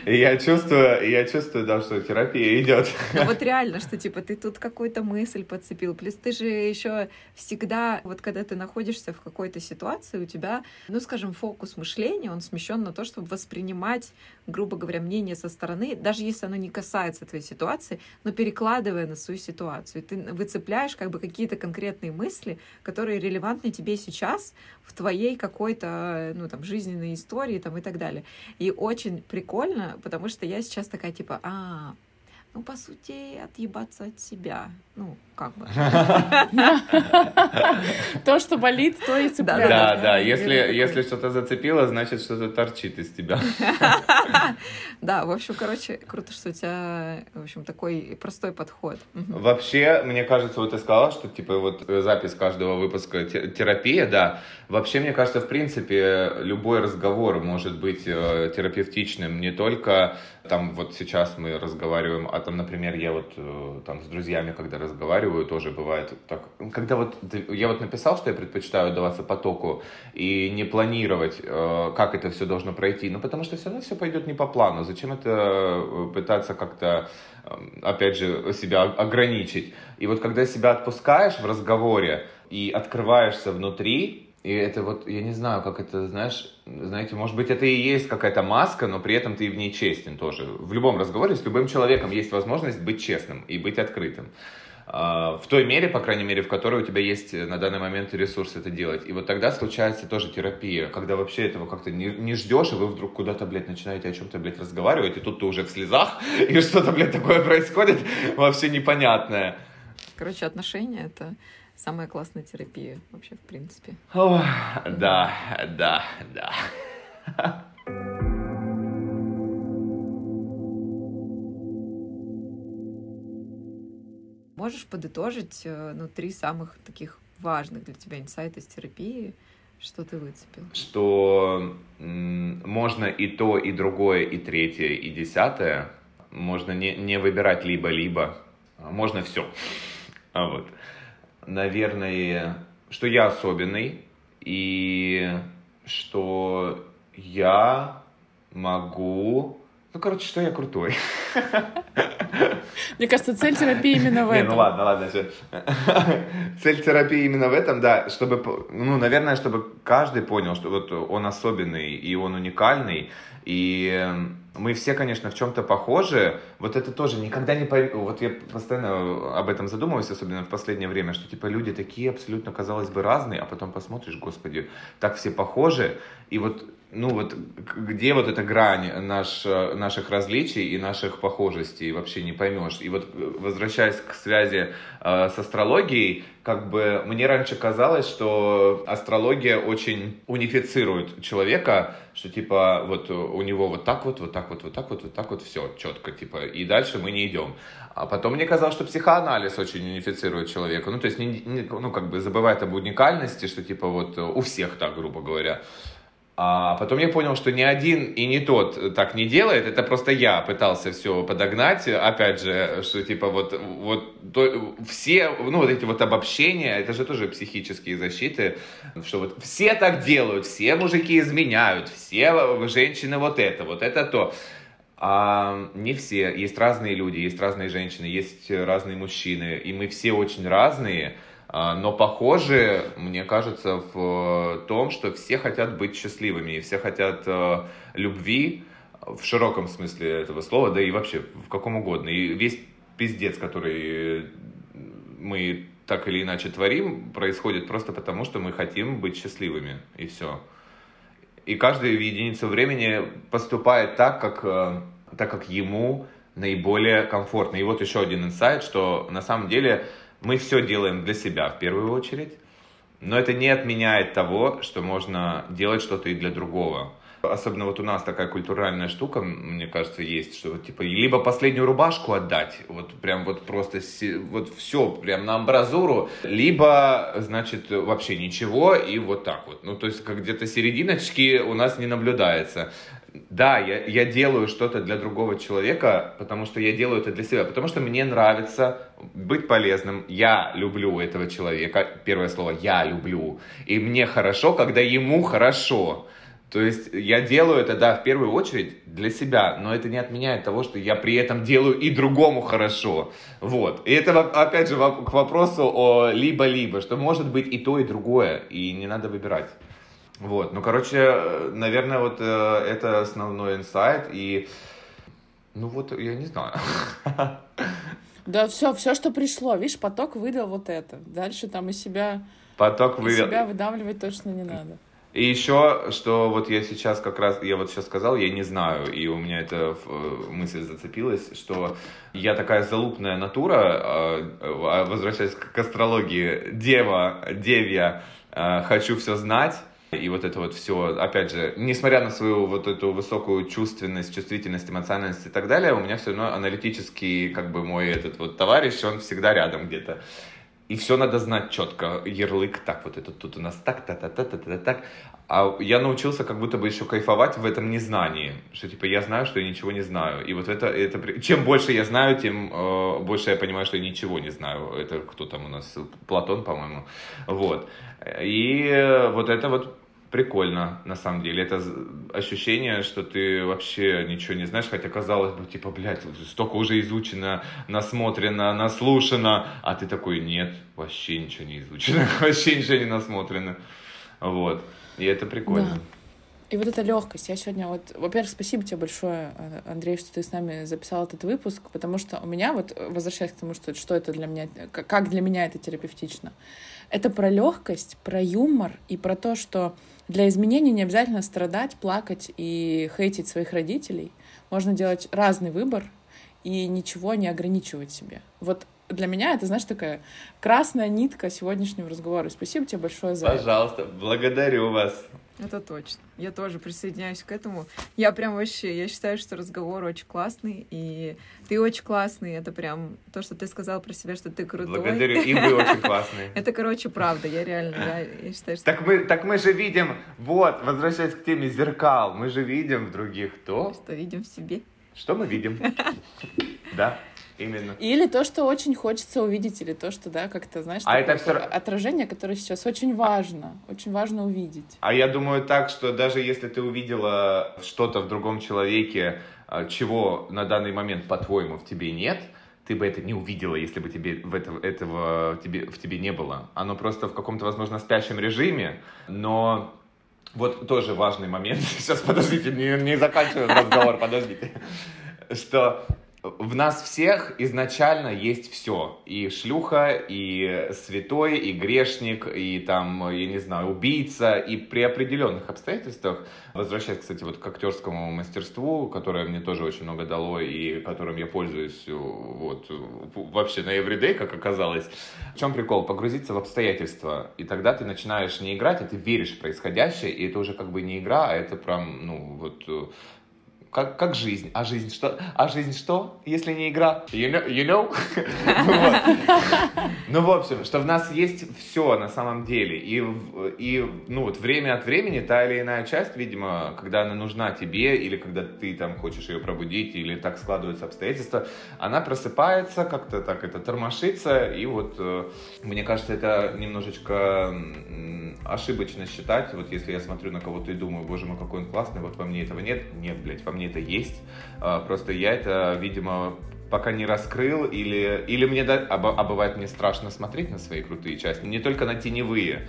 Я чувствую, я чувствую, да, что терапия идет. Ну вот реально, что типа ты тут какую-то мысль подцепил, плюс ты же еще всегда, вот когда ты находишься в какой-то ситуации, у тебя, ну, скажем, фокус мышления, он смещен на то, чтобы воспринимать, грубо говоря, мнение со стороны, даже если оно не касается твоей ситуации, но перекладывая на свою ситуацию. Ты выцепляешь как бы какие-то конкретные мысли, которые релевантны тебе сейчас в твоей какой-то, ну, там, жизненной истории там и так далее. И очень прикольно, потому что я сейчас такая, типа, а, ну, по сути, отъебаться от себя. Ну, как бы. То, что болит, то и цепляет. Да, да, если, если что-то зацепило, значит, что-то торчит из тебя. Да, в общем, короче, круто, что у тебя, в общем, такой простой подход. Вообще, мне кажется, вот ты сказала, что, типа, вот запись каждого выпуска терапия, да. Вообще, мне кажется, в принципе, любой разговор может быть э, терапевтичным, не только там вот сейчас мы разговариваем, а там, например, я вот э, там с друзьями, когда разговариваю, тоже бывает так. Когда вот я вот написал, что я предпочитаю отдаваться потоку и не планировать, э, как это все должно пройти, ну потому что все равно все пойдет не по плану. Зачем это э, пытаться как-то, опять же, себя ограничить? И вот когда себя отпускаешь в разговоре и открываешься внутри, и это вот, я не знаю, как это, знаешь, знаете, может быть, это и есть какая-то маска, но при этом ты в ней честен тоже. В любом разговоре с любым человеком есть возможность быть честным и быть открытым. А, в той мере, по крайней мере, в которой у тебя есть на данный момент ресурс это делать. И вот тогда случается тоже терапия, когда вообще этого как-то не, не ждешь, и вы вдруг куда-то, блядь, начинаете о чем-то, блядь, разговаривать, и тут ты уже в слезах, и что-то, блядь, такое происходит вообще непонятное. Короче, отношения — это самая классная терапия вообще, в принципе. О, да, да, да. Можешь подытожить, э, ну, три самых таких важных для тебя инсайта из терапии, что ты выцепил? Что можно и то, и другое, и третье, и десятое. Можно не, не выбирать либо-либо. А можно все. А вот. Наверное, что я особенный, и что я могу... Ну, короче, что я крутой. Мне кажется, цель терапии именно в этом. Не, ну ладно, ладно. Цель терапии именно в этом, да, чтобы, ну, наверное, чтобы каждый понял, что вот он особенный и он уникальный, и мы все, конечно, в чем-то похожи. Вот это тоже никогда не пойму. Вот я постоянно об этом задумываюсь, особенно в последнее время, что типа люди такие абсолютно, казалось бы, разные, а потом посмотришь, господи, так все похожи. И вот ну вот где вот эта грань наш, наших различий и наших похожестей, вообще не поймешь. И вот возвращаясь к связи э, с астрологией, как бы мне раньше казалось, что астрология очень унифицирует человека, что типа вот у него вот так вот, вот так вот, вот так вот, вот так вот, все четко, типа, и дальше мы не идем. А потом мне казалось, что психоанализ очень унифицирует человека, ну то есть не, не, ну как бы забывает об уникальности, что типа вот у всех так, грубо говоря. А потом я понял, что ни один и не тот так не делает, это просто я пытался все подогнать, опять же, что типа вот, вот то, все, ну вот эти вот обобщения, это же тоже психические защиты, что вот все так делают, все мужики изменяют, все женщины вот это, вот это то. А не все, есть разные люди, есть разные женщины, есть разные мужчины, и мы все очень разные, но похоже, мне кажется, в том, что все хотят быть счастливыми, и все хотят э, любви в широком смысле этого слова, да и вообще в каком угодно. И весь пиздец, который мы так или иначе творим, происходит просто потому, что мы хотим быть счастливыми, и все. И каждый в единицу времени поступает так, как, э, так, как ему наиболее комфортно. И вот еще один инсайт, что на самом деле мы все делаем для себя в первую очередь, но это не отменяет того, что можно делать что-то и для другого. Особенно вот у нас такая культуральная штука, мне кажется, есть, что вот, типа либо последнюю рубашку отдать, вот прям вот просто вот все прям на амбразуру, либо, значит, вообще ничего и вот так вот. Ну, то есть как где-то серединочки у нас не наблюдается да, я, я делаю что-то для другого человека, потому что я делаю это для себя, потому что мне нравится быть полезным, я люблю этого человека, первое слово, я люблю, и мне хорошо, когда ему хорошо. То есть я делаю это, да, в первую очередь для себя, но это не отменяет того, что я при этом делаю и другому хорошо. Вот. И это, опять же, к вопросу о либо-либо, что может быть и то, и другое, и не надо выбирать. Вот, ну, короче, наверное, вот э, это основной инсайт, и, ну, вот, я не знаю. Да, все, все, что пришло, видишь, поток выдал вот это. Дальше там из себя, поток из вывел... себя выдавливать точно не надо. И еще, что вот я сейчас как раз, я вот сейчас сказал, я не знаю, и у меня эта э, мысль зацепилась, что я такая залупная натура, а, а, возвращаясь к астрологии, дева, девья, э, хочу все знать, и вот это вот все, опять же, несмотря на свою вот эту высокую чувственность, чувствительность, эмоциональность и так далее, у меня все равно аналитический, как бы мой этот вот товарищ, он всегда рядом где-то. И все надо знать четко, ярлык, так, вот это тут у нас так, та та та та та так. А я научился как будто бы еще кайфовать в этом незнании, что типа я знаю, что я ничего не знаю. И вот это, это чем больше я знаю, тем э, больше я понимаю, что я ничего не знаю. Это кто там у нас, Платон, по-моему. Вот. И вот это вот прикольно, на самом деле. Это ощущение, что ты вообще ничего не знаешь, хотя казалось бы, типа, блядь, столько уже изучено, насмотрено, наслушано, а ты такой, нет, вообще ничего не изучено, вообще ничего не насмотрено. Вот. И это прикольно. Да. И вот эта легкость. Я сегодня вот, во-первых, спасибо тебе большое, э, Андрей, что ты с нами записал этот выпуск, потому что у меня вот, возвращаясь к тому, что, что это для меня, как для меня это терапевтично, это про легкость, про юмор и про то, что для изменений не обязательно страдать, плакать и хейтить своих родителей. Можно делать разный выбор и ничего не ограничивать себе. Вот для меня это, знаешь, такая красная нитка сегодняшнего разговора. Спасибо тебе большое за Пожалуйста, это. благодарю вас. Это точно. Я тоже присоединяюсь к этому. Я прям вообще, я считаю, что разговор очень классный, и ты очень классный. Это прям то, что ты сказал про себя, что ты крутой. Благодарю, и вы очень классные. Это, короче, правда. Я реально, я, я считаю, что... Так мы, так мы же видим, вот, возвращаясь к теме зеркал, мы же видим в других то... Что видим в себе. Что мы видим. Да. Именно. Или то, что очень хочется увидеть, или то, что, да, как-то, знаешь, а это все... отражение, которое сейчас очень важно, очень важно увидеть. А я думаю так, что даже если ты увидела что-то в другом человеке, а, чего на данный момент, по-твоему, в тебе нет, ты бы это не увидела, если бы тебе в этого, этого тебе, в тебе не было. Оно просто в каком-то, возможно, спящем режиме, но вот тоже важный момент. Сейчас, подождите, не, не заканчиваем разговор, подождите. Что в нас всех изначально есть все. И шлюха, и святой, и грешник, и там, я не знаю, убийца. И при определенных обстоятельствах, возвращаясь, кстати, вот к актерскому мастерству, которое мне тоже очень много дало и которым я пользуюсь вот вообще на everyday, как оказалось. В чем прикол? Погрузиться в обстоятельства. И тогда ты начинаешь не играть, а ты веришь в происходящее, и это уже как бы не игра, а это прям, ну, вот как, как жизнь. А жизнь что? А жизнь что, если не игра? You know? You know? Ну, в общем, что в нас есть все на самом деле. И, и, ну, вот время от времени та или иная часть, видимо, когда она нужна тебе, или когда ты там хочешь ее пробудить, или так складываются обстоятельства, она просыпается, как-то так это тормошится, и вот, э, мне кажется, это немножечко ошибочно считать, вот если я смотрю на кого-то и думаю, боже мой, какой он классный, вот во мне этого нет, нет, блядь, во мне это есть, а, просто я это, видимо, пока не раскрыл, или, или мне, да, а, а бывает мне страшно смотреть на свои крутые части, не только на теневые,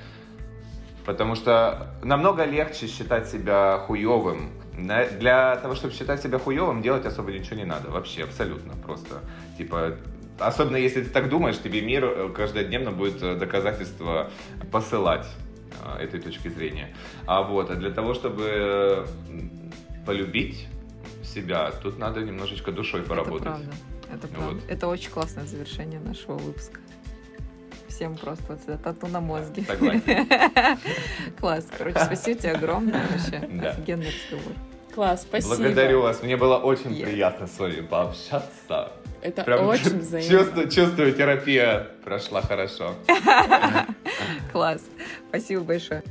потому что намного легче считать себя хуевым, для того, чтобы считать себя хуевым, делать особо ничего не надо, вообще, абсолютно, просто, типа, Особенно если ты так думаешь, тебе мир э, каждодневно будет э, доказательства посылать. А, этой точки зрения. А вот, а для того, чтобы полюбить себя, тут надо немножечко душой поработать. Это правда. Это правда. Вот. Это очень классное завершение нашего выпуска. Всем просто вот сюда тату на мозге. Класс. Короче, спасибо тебе огромное вообще. Офигенный разговор. Класс, спасибо. Благодарю вас. Мне было очень yes. приятно с вами пообщаться. Это Прям очень взаимно. Чувствую, чувствую, терапия прошла хорошо. Класс. Спасибо большое.